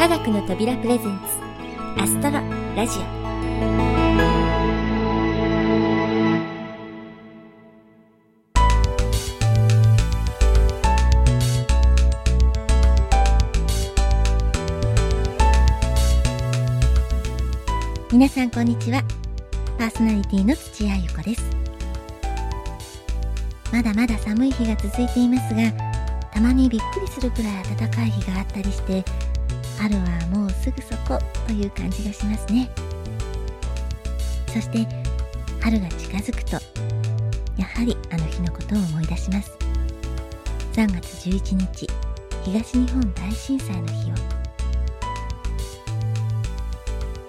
科学の扉プレゼンツアストロラジオ。皆さんこんにちは。パーソナリティの土屋ゆ子です。まだまだ寒い日が続いていますがたまにびっくりするくらい暖かい日があったりして春はもうすぐそこという感じがしますね。そして春が近づくとやはりあの日のことを思い出します。3月11日東日本大震災の日を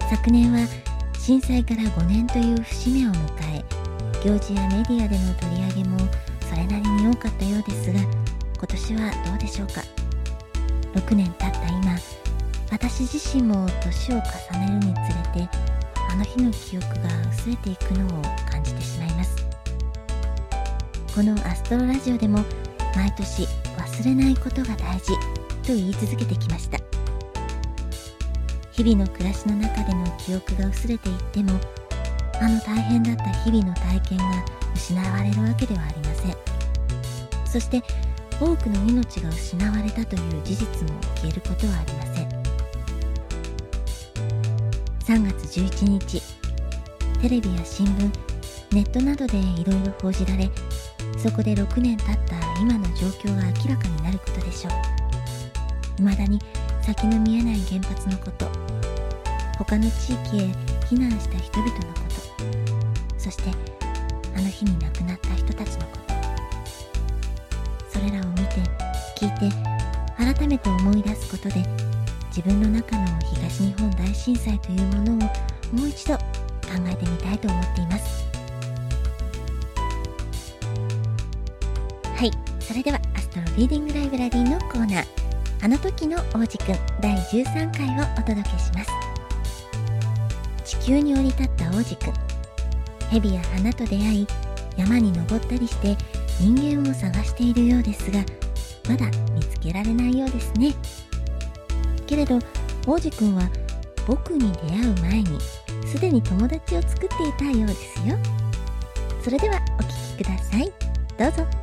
昨年は震災から5年という節目を迎え行事やメディアでの取り上げもそれなりに多かったようですが今年はどうでしょうか。6年経った今私自身も年を重ねるにつれてあの日の記憶が薄れていくのを感じてしまいます。このアストロラジオでも毎年忘れないことが大事と言い続けてきました。日々の暮らしの中での記憶が薄れていってもあの大変だった日々の体験が失われるわけではありません。そして多くの命が失われたという事実も消えることはありません3月11日。テレビや新聞ネットなどでいろいろ報じられそこで6年経った今の状況が明らかになることでしょう。未だに先の見えない原発のこと。他の地域へ避難した人々のこと。そしてあの日に亡くなった人たちのこと。それらを見て聞いて改めて思い出すことで自分の中の東日本大震災というものをもう一度考えてみたいと思っています。はい。それではアストロリーディングライブラリーのコーナー。あの時の王子くん第13回をお届けします。地球に降り立った王子くん。蛇や花と出会い山に登ったりして人間を探しているようですがまだ見つけられないようですね。けれど王子くんは僕に出会う前にすでに友達を作っていたようですよ。それではお聴きください。どうぞ。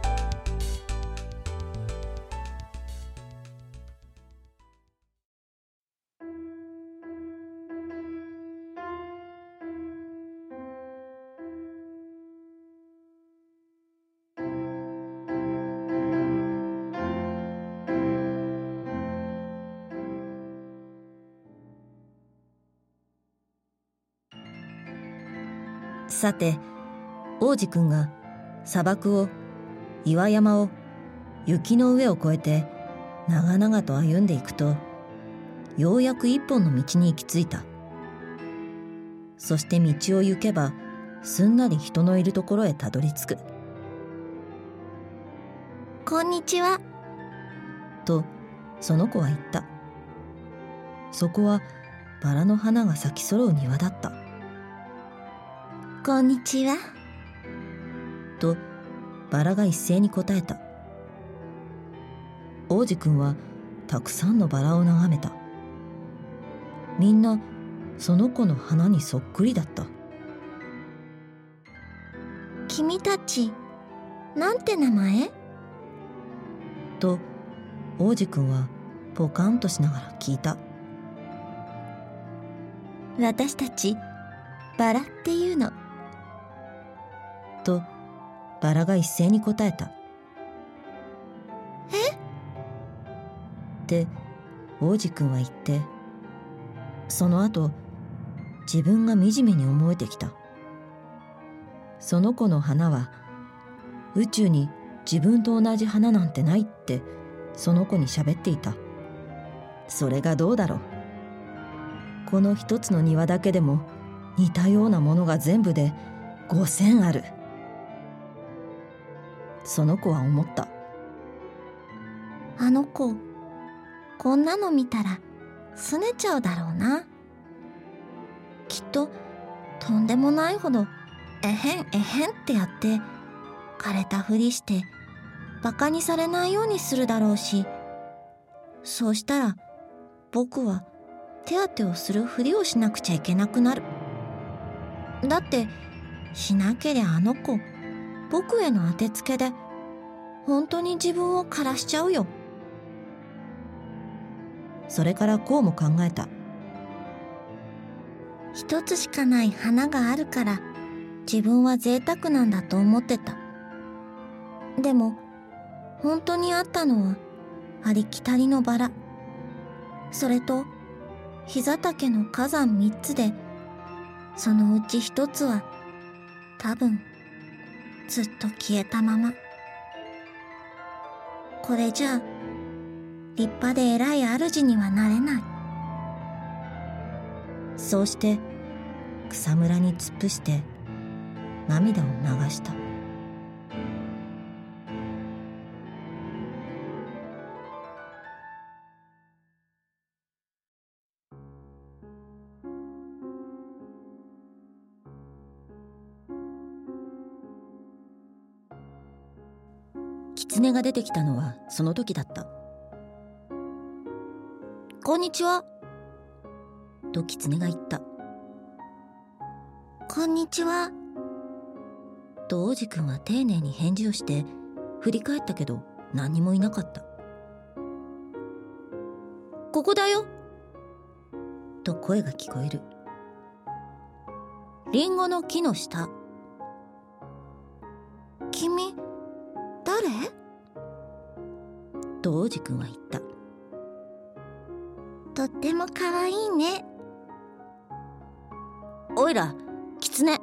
さて王子くんが砂漠を岩山を雪の上を越えて長々と歩んでいくとようやく一本の道に行き着いた。そして道を行けばすんなり人のいるところへたどり着く。こんにちは。とその子は言った。そこはバラの花が咲き揃う庭だったこんにちは。とバラが一斉に答えた。王子くんはたくさんのバラを眺めた。みんなその子の花にそっくりだった。君たちなんて名前？と王子くんはポカンとしながら聞いた。私たちバラっていうのとバラが一斉に答えた。え？って王子くんは言ってその後自分が惨めに思えてきた。その子の花は宇宙に自分と同じ花なんてないってその子に喋っていた。それがどうだろう。この一つの庭だけでも似たようなものが全部で5,000あるその子は思った。あの子こんなの見たら拗ねちゃうだろうな。きっととんでもないほどえへんえへんってやって枯れたふりしてバカにされないようにするだろうしそうしたら僕は手当てをするふりをしなくちゃいけなくなる。だってしなけりゃあの子僕への当てつけで本当に自分を枯らしちゃうよ。それからこうも考えた。一つしかない花があるから自分は贅沢なんだと思ってた。でも本当にあったのはありきたりのバラ。それと膝丈の火山三つでそのうち一つは多分ずっと消えたまま。これじゃ立派で偉い主にはなれない。そうして草むらに突っ伏して涙を流した。狐が出てきたのはその時だった。こんにちは。と狐が言った。こんにちは。と王子くんは丁寧に返事をして振り返ったけど何にもいなかった。ここだよ。と声が聞こえる。リンゴの木の下王子くんは言った。とっても可愛いね。おいら狐。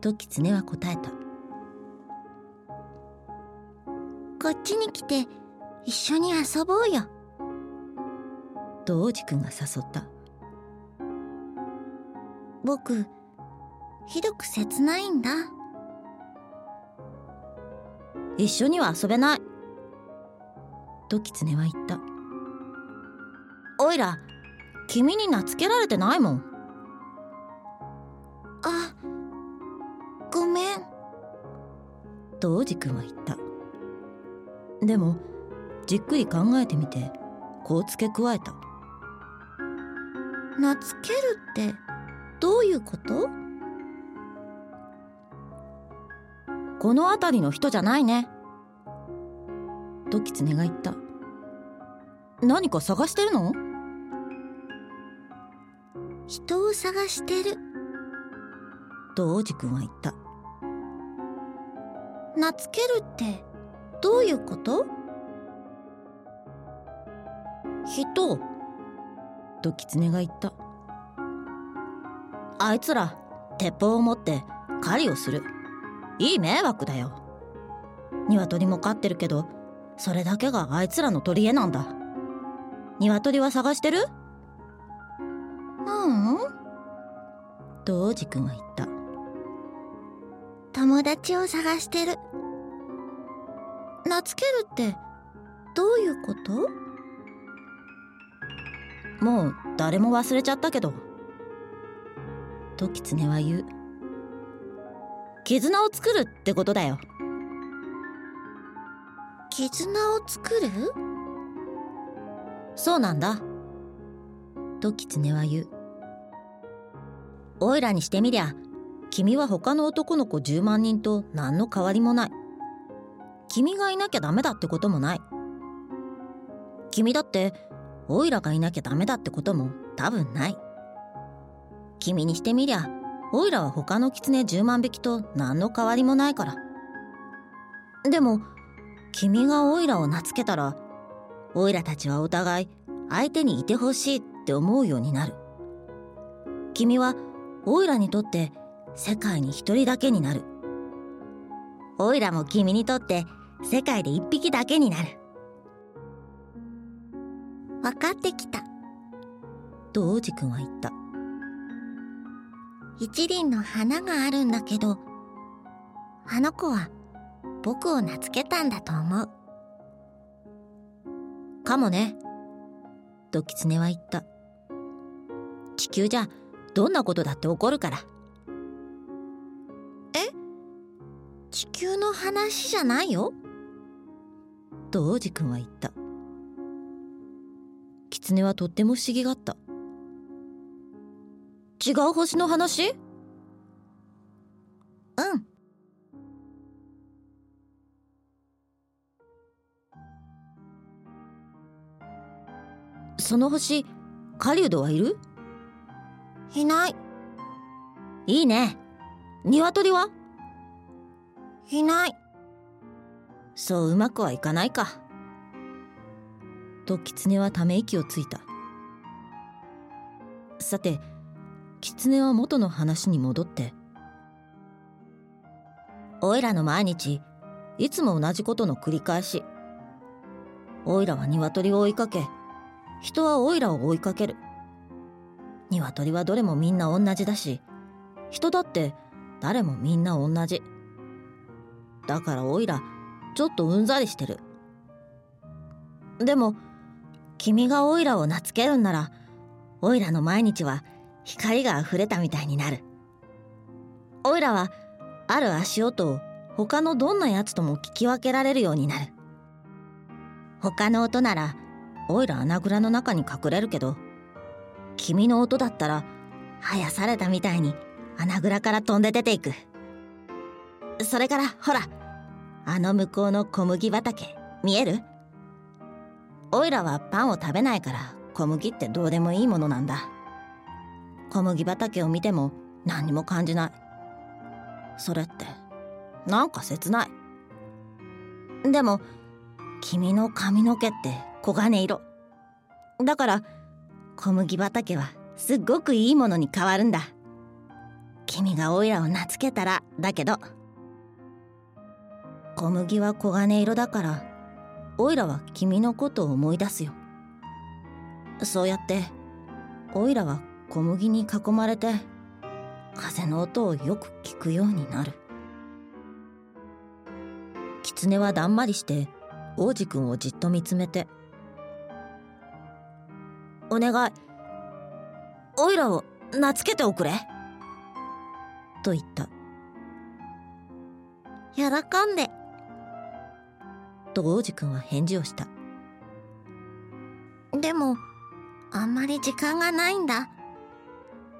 と狐は答えた。こっちに来て一緒に遊ぼうよ。と王子くんが誘った。僕ひどく切ないんだ。一緒には遊べないと狐は言った。おいら君に懐けられてないもん。あごめん。と王子くんは言った。でもじっくり考えてみてこう付け加えた。懐けるってどういうこと？この辺りの人じゃないねと狐が言った。何か探してるの？人を探してる。と王子くんは言った。懐けるってどういうこと？人。と狐が言った。あいつら鉄砲を持って狩りをする。いい迷惑だよ。鶏も飼ってるけどそれだけがあいつらの取り柄なんだ。鶏は探してる？ううん。と王子くんは言った。友達を探してる。懐けるってどういうこと？もう誰も忘れちゃったけど。と狐は言う。絆を作るってことだよ絆を作る？そうなんだ。と狐は言う。おいらにしてみりゃ君は他の男の子10万人と何の変わりもない。君がいなきゃダメだってこともない。君だってオイラがいなきゃダメだってことも多分ない。君にしてみりゃオイラは他の狐10万匹と何の変わりもないから。でも君がオイラを名付けたらオイラたちはお互い相手にいてほしいって思うようになる。君はオイラにとって世界に一人だけになる。オイラも君にとって世界で一匹だけになる。分かってきた。と王子くんは言った。一輪の花があるんだけどあの子は僕を名付けたんだと思う。かもね。と狐は言った。地球じゃどんなことだって起こるから。え？地球の話じゃないよ？と王子くんは言った。狐はとっても不思議がった。違う星の話？うん。その星狩人はいる？いない。いいね。鶏は？いない。そううまくはいかないか。と狐はため息をついた。さて狐は元の話に戻って「おいらの毎日いつも同じことの繰り返し。おいらは鶏を追いかけ人はおいらを追いかける。鶏はどれもみんな同じだし人だって誰もみんな同じ。だからおいらちょっとうんざりしてる。でも君がおいらを懐けるんならおいらの毎日は光が溢れたみたいになる。おいらはある足音を他のどんなやつとも聞き分けられるようになる。他の音ならおいら穴蔵の中に隠れるけど君の音だったら生やされたみたいに穴蔵から飛んで出ていく。それからほらあの向こうの小麦畑見える？おいらはパンを食べないから小麦ってどうでもいいものなんだ。小麦畑を見ても何にも感じない。それってなんか切ない。でも君の髪の毛って黄金色。だから小麦畑はすっごくいいものに変わるんだ。君がオイラを懐けたらだけど。小麦は黄金色だからオイラは君のことを思い出すよ。そうやってオイラは小麦に囲まれて風の音をよく聞くようになる。狐はだんまりして王子くんをじっと見つめて「お願い。オイラを懐けておくれ」と言った。喜んで。と王子くんは返事をした。でもあんまり時間がないんだ。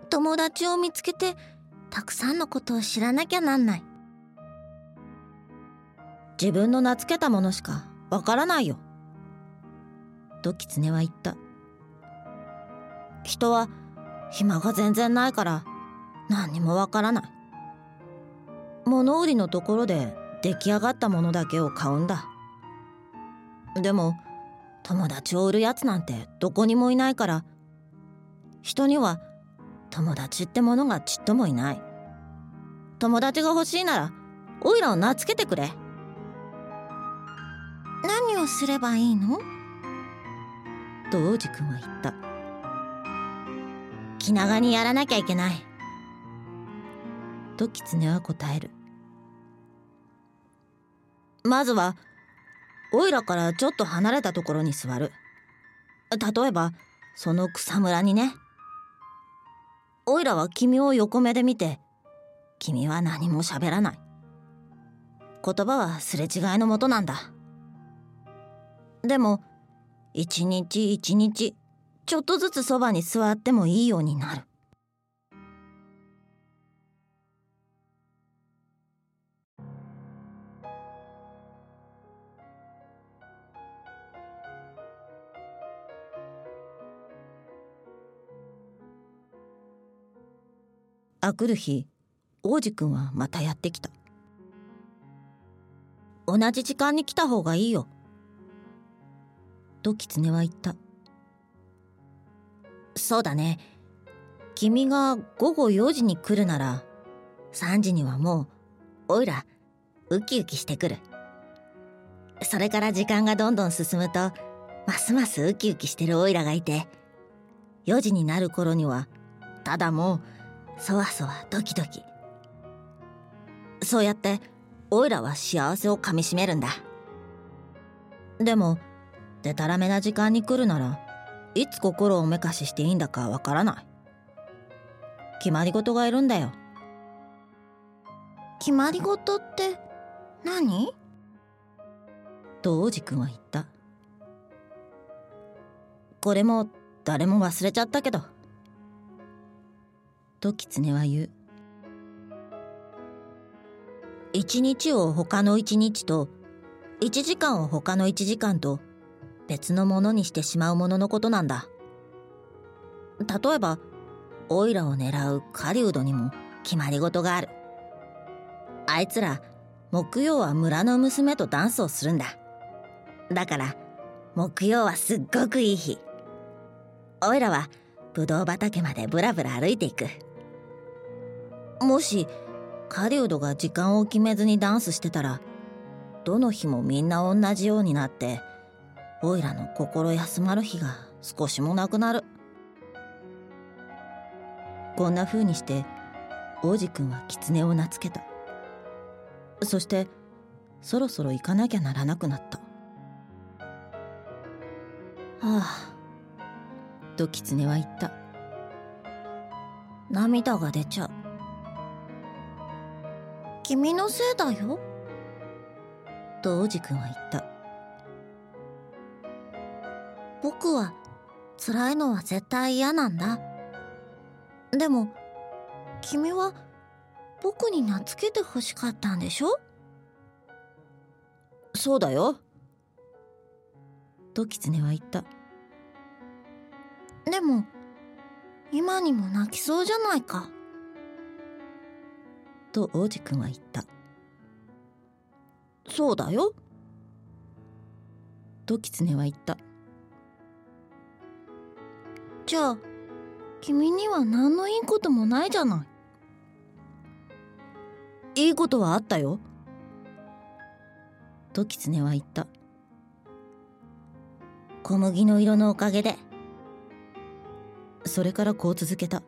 友達を見つけてたくさんのことを知らなきゃなんない。自分の名付けたものしかわからないよ。と狐は言った。人は暇が全然ないから何にもわからない。物売りのところで出来上がったものだけを買うんだ。でも友達を売るやつなんてどこにもいないから人には友達ってものがちっともいない。友達が欲しいならオイラを名付けてくれ。何をすればいいの？と王子くんは言った気長にやらなきゃいけない。と狐は答える。まずはオイラからちょっと離れたところに座る。例えばその草むらにね。オイラは君を横目で見て君は何も喋らない。言葉はすれ違いのもとなんだ。でも一日一日ちょっとずつそばに座ってもいいようになる。あくる日王子くんはまたやってきた。同じ時間に来た方がいいよ。と狐は言った。そうだね。君が午後4時に来るなら3時にはもうおいらウキウキしてくる。それから時間がどんどん進むとますますウキウキしてるおいらがいて4時になる頃にはただもうそわそわドキドキ。そうやっておいらは幸せをかみしめるんだ。でもでたらめな時間に来るならいつ心をおめかししていいんだかわからない。決まり事がいるんだよ。決まり事って何？と王子くんは言った。これも誰も忘れちゃったけど。と狐は言う。一日を他の一日と一時間を他の一時間と別のものにしてしまうもののことなんだ。例えばオイラを狙う狩人にも決まり事がある。あいつら木曜は村の娘とダンスをするんだ。だから木曜はすっごくいい日。おいらはブドウ畑までブラブラ歩いていく。もし狩人が時間を決めずにダンスしてたらどの日もみんな同じようになっておいらの心休まる日が少しもなくなる。こんな風にして王子くんは狐を名付けた。そしてそろそろ行かなきゃならなくなった。はあと狐は言った。涙が出ちゃう。君のせいだよ。と王子くんは言った。僕は辛いのは絶対嫌なんだ。でも君は僕に名付けて欲しかったんでしょ？そうだよ。と狐は言った。でも今にも泣きそうじゃないか。と王子くんは言った。そうだよ。と狐は言った。じゃあ君には何のいいこともないじゃない。いいことはあったよ。と狐は言った。小麦の色のおかげで。それからこう続けた。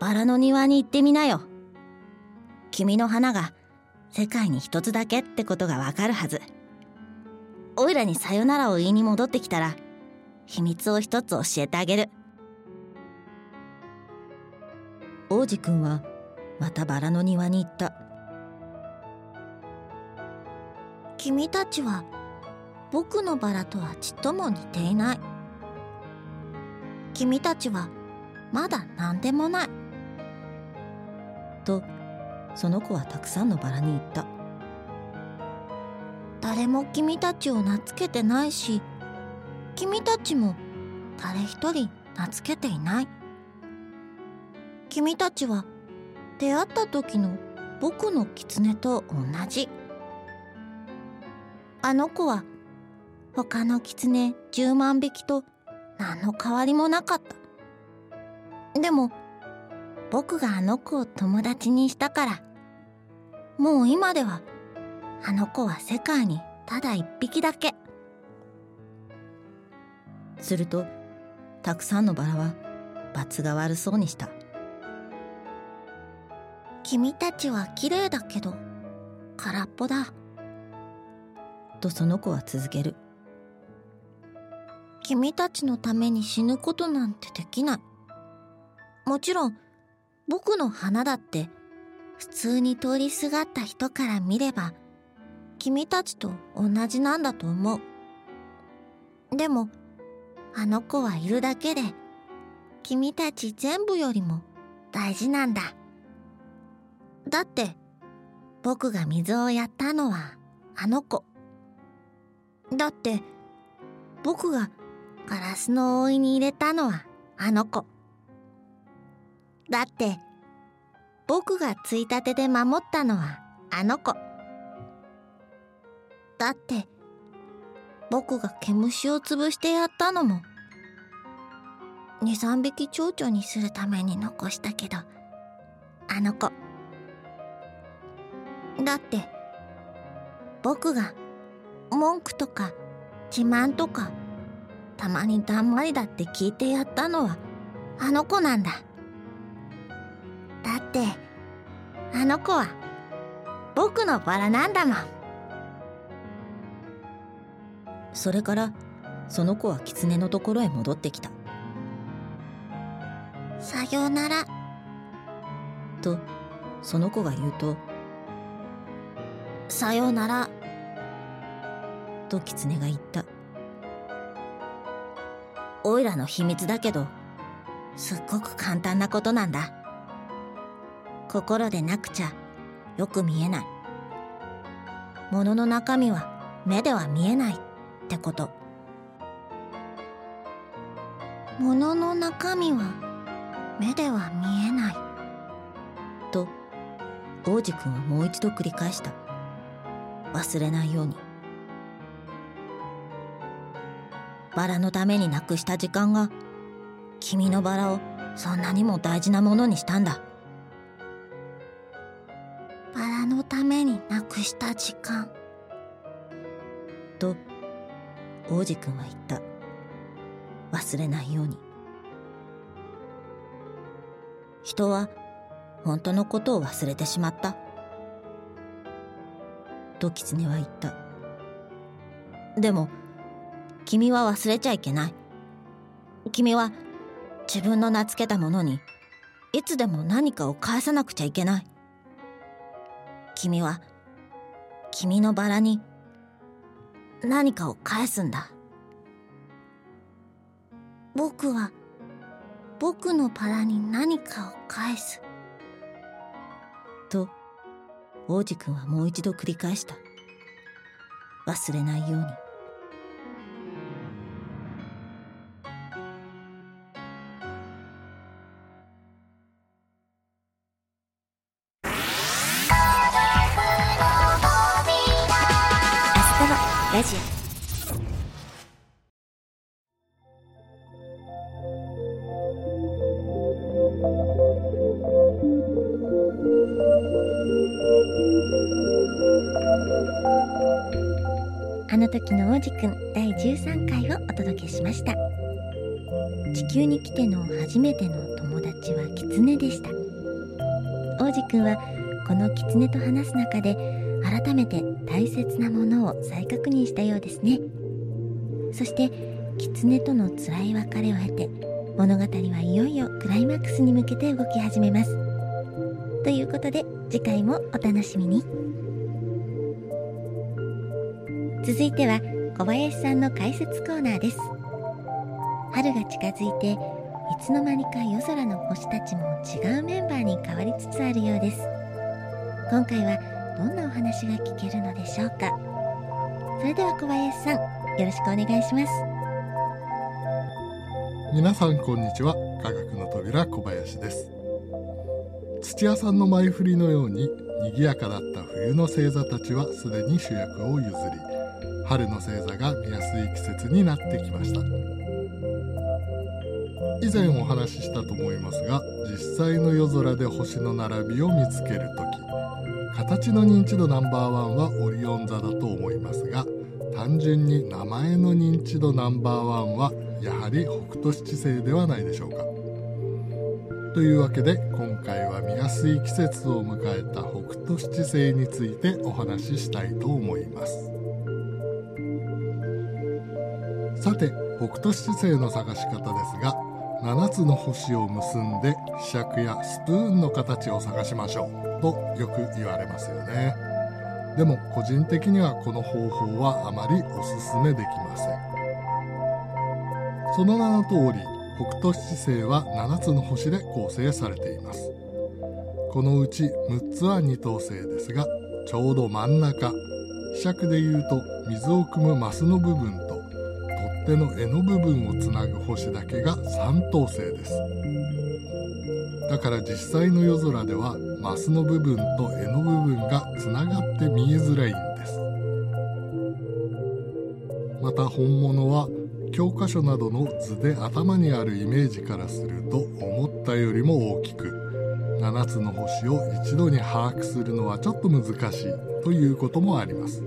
バラの庭に行ってみなよ。君の花が世界に一つだけってことがわかるはず。おいらにさよならを言いに戻ってきたら秘密を一つ教えてあげる。王子くんはまたバラの庭に行った。君たちは僕のバラとはちっとも似ていない。君たちはまだ何でもない。とその子はたくさんのバラに言った。誰も君たちを名付けてないし君たちも誰一人名付けていない。君たちは出会った時の僕の狐と同じ。あの子は他の狐10万匹と何の変わりもなかった。でも僕があの子を友達にしたから。もう今ではあの子は世界にただ一匹だけ。するとたくさんのバラは罰が悪そうにした。君たちは綺麗だけど空っぽだ。とその子は続ける。君たちのために死ぬことなんてできない。もちろん僕の花だって普通に通りすがった人から見れば君たちと同じなんだと思う。でもあの子はいるだけで君たち全部よりも大事なんだ。だって僕が水をやったのはあの子。だって僕がガラスの覆いに入れたのはあの子。だって僕がついたてで守ったのはあの子。だって僕が毛虫を潰してやったのも。23匹蝶々にするために残したけどあの子。だって僕が文句とか自慢とかたまにだんまりだって聞いてやったのはあの子なんだ。だってあの子は僕のバラなんだもん。それからその子は狐のところへ戻ってきた。さようなら。とその子が言うとさようなら。と狐が言った。らの秘密だけどすっごく簡単なことなんだ。心でなくちゃよく見えない。物の中身は目では見えないってこと。物の中身は目では見えない。と王子くんはもう一度繰り返した。忘れないように。バラのためになくした時間が君のバラをそんなにも大事なものにしたんだ。バラのためになくした時間。王子くんは言った。忘れないように。人は本当のことを忘れてしまった。と狐は言った。でも君は忘れちゃいけない。君は自分の名付けたものにいつでも何かを返さなくちゃいけない。君は君のバラに何かを返すんだ。僕は僕のパラに何かを返す。と王子くんはもう一度繰り返した。忘れないように。の間にか夜空の星たちも違うメンバーに変わりつつあるようです。今回はどんなお話が聞けるのでしょうか。それでは小林さんよろしくお願いします。皆さんこんにちは。科学の扉小林です。土屋さんの前振りのように賑やかだった冬の星座たちはすでに主役を譲り春の星座が見やすい季節になってきました。以前お話ししたと思いますが実際の夜空で星の並びを見つける時形の認知度ナンバーワンはオリオン座だと思いますが単純に名前の認知度ナンバーワンはやはり北斗七星ではないでしょうか。というわけで今回は見やすい季節を迎えた北斗七星についてお話ししたいと思います。さて北斗七星の探し方ですが7つの星を結んで柄杓やスプーンの形を探しましょうとよく言われますよね。でも個人的にはこの方法はあまりおすすめできません。その名の通り北斗七星は7つの星で構成されています。このうち6つは二等星ですがちょうど真ん中。柄杓でいうと水を汲むマスの部分手の柄の部分をつなぐ星だけが3等星です。だから実際の夜空ではマスの部分と柄の部分がつながって見えづらいんです。また本物は教科書などの図で頭にあるイメージからすると思ったよりも大きく7つの星を一度に把握するのはちょっと難しいということもあります。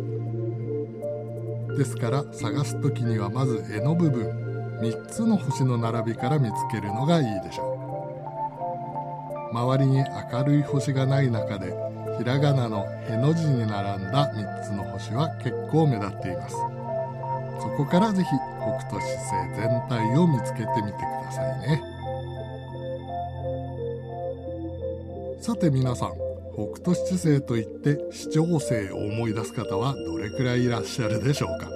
ですから探す時にはまず柄の部分3つの星の並びから見つけるのがいいでしょう。周りに明るい星がない中でひらがなのへの字に並んだ3つの星は結構目立っています。そこからぜひ北斗七星全体を見つけてみてくださいね。さて皆さん北斗七星といって視聴星を思い出す方はどれくらいいらっしゃるでしょうか。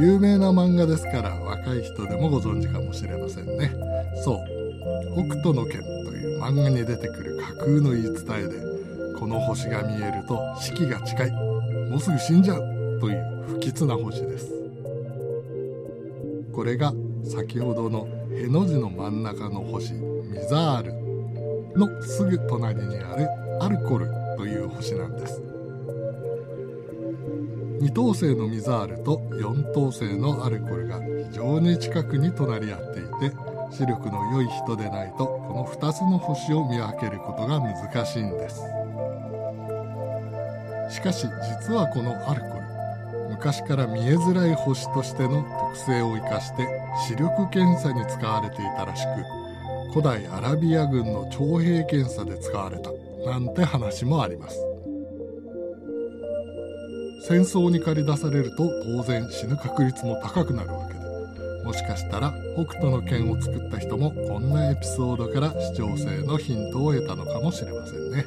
有名な漫画ですから若い人でもご存知かもしれませんね。そう北斗の拳という漫画に出てくる架空の言い伝えでこの星が見えると四季が近い。もうすぐ死んじゃうという不吉な星です。これが先ほどのへの字の真ん中の星ミザール。のすぐ隣にあるアルコルという星なんです。2等星のミザールと4等星のアルコルが非常に近くに隣り合っていて視力の良い人でないとこの2つの星を見分けることが難しいんです。しかし実はこのアルコル昔から見えづらい星としての特性を生かして視力検査に使われていたらしく古代アラビア軍の徴兵検査で使われたなんて話もあります。戦争に駆り出されると当然死ぬ確率も高くなるわけでもしかしたら北斗の拳を作った人もこんなエピソードから視聴性のヒントを得たのかもしれませんね。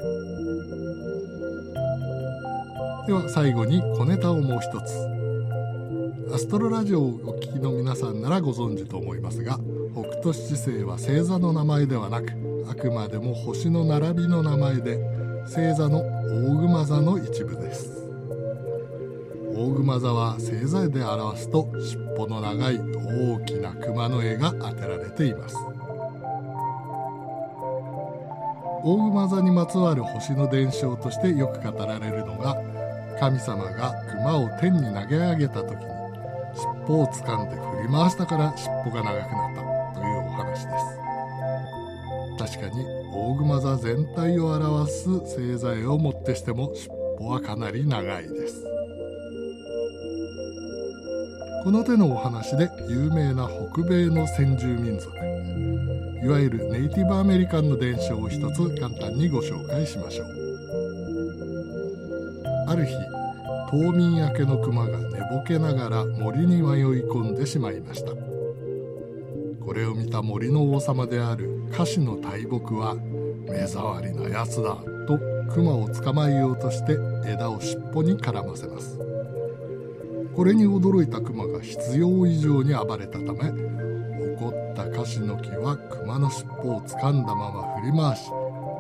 では最後に小ネタをもう一つ。アストロラジオをお聞きの皆さんならご存知と思いますが北斗七星は星座の名前ではなくあくまでも星の並びの名前で星座の大熊座の一部です。大熊座は星座で表すと尻尾の長い大きな熊の絵が当てられています。大熊座にまつわる星の伝承としてよく語られるのが神様が熊を天に投げ上げた時に尻尾を掴んで振り回したから尻尾が長くなっ確かに大熊座全体を表す星座をもってしても尻尾はかなり長いです。この手のお話で有名な北米の先住民族いわゆるネイティブアメリカンの伝承を一つ簡単にご紹介しましょう。ある日冬眠明けの熊が寝ぼけながら森に迷い込んでしまいました。これを見た森の王様であるカシの大木は目障りなやつだと熊を捕まえようとして枝を尻尾に絡ませます。これに驚いたクマが必要以上に暴れたため怒ったカシの木はクマの尻尾を掴んだまま振り回し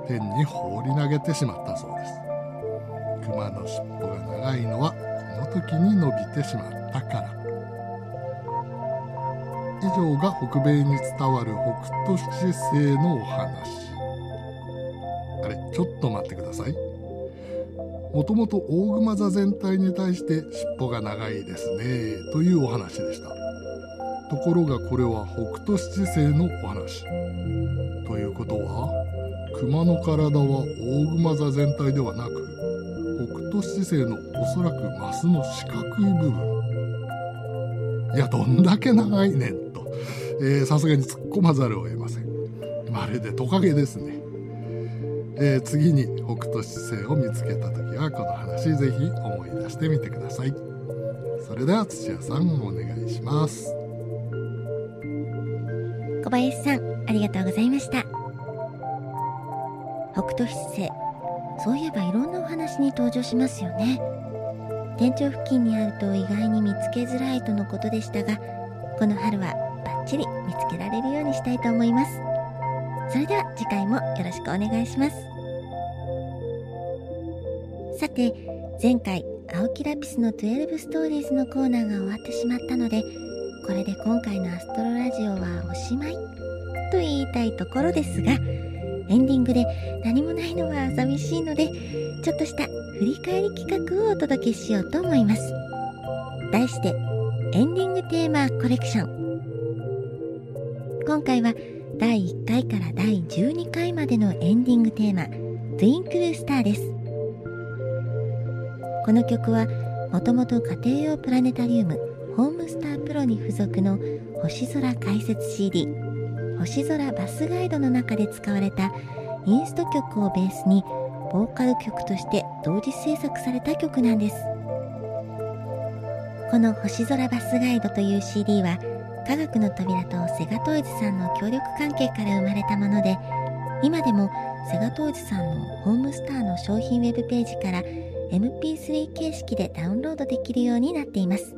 天に放り投げてしまったそうです。クマの尻尾が長いのはこの時に伸びてしまったから。以上が北米に伝わる北斗七星のお話。あれちょっと待ってください。もともと大熊座全体に対して尻尾が長いですね。というお話でした。ところがこれは北斗七星のお話。ということは熊の体は大熊座全体ではなく北斗七星のおそらくマスの四角い部分。いやどんだけ長いねん。さすがに突っ込まざるを得ません。まるでトカゲですね。えー、次に北斗七星を見つけた時はこの話ぜひ思い出してみてください。それでは土屋さんお願いします。小林さんありがとうございました。北斗七星そういえばいろんなお話に登場しますよね。天頂付近にあると意外に見つけづらいとのことでしたがこの春はバッチリ見つけられるようにしたいと思います。それでは次回もよろしくお願いします。さて前回青木ラピスの12ストーリーズのコーナーが終わってしまったのでこれで今回のアストロラジオはおしまいと言いたいところですがエンディングで何もないのは寂しいのでちょっとした振り返り企画をお届けしようと思います。題してエンディングテーマコレクション。今回は第1回から第12回までのエンディングテーマ「トゥインクルスター」です。この曲はもともと家庭用プラネタリウムホームスタープロに付属の星空解説 CD 星空バスガイドの中で使われたインスト曲をベースにボーカル曲として同時制作された曲なんです。この星空バスガイドという CD は科学の扉とセガトイズさんの協力関係から生まれたもので今でもセガトイズさんのホームスターの商品ウェブページから MP3 形式でダウンロードできるようになっています。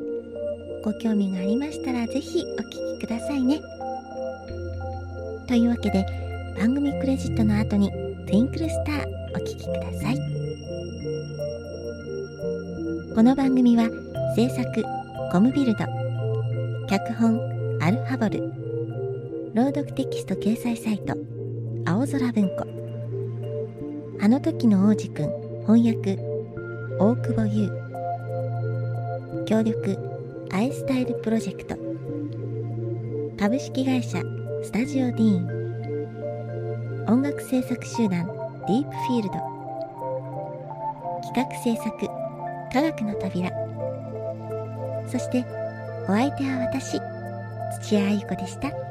ご興味がありましたらぜひお聞きくださいね。というわけで番組クレジットの後に「トゥインクルスター」お聴きください。この番組は制作コムビルド脚本アルファボル。朗読テキスト掲載サイト。青空文庫。あの時の王子くん。翻訳。大久保優。協力。アイスタイルプロジェクト。株式会社。スタジオディーン。音楽制作集団。ディープフィールド。企画制作。科学の扉。そしてお相手は私。土屋愛子でした。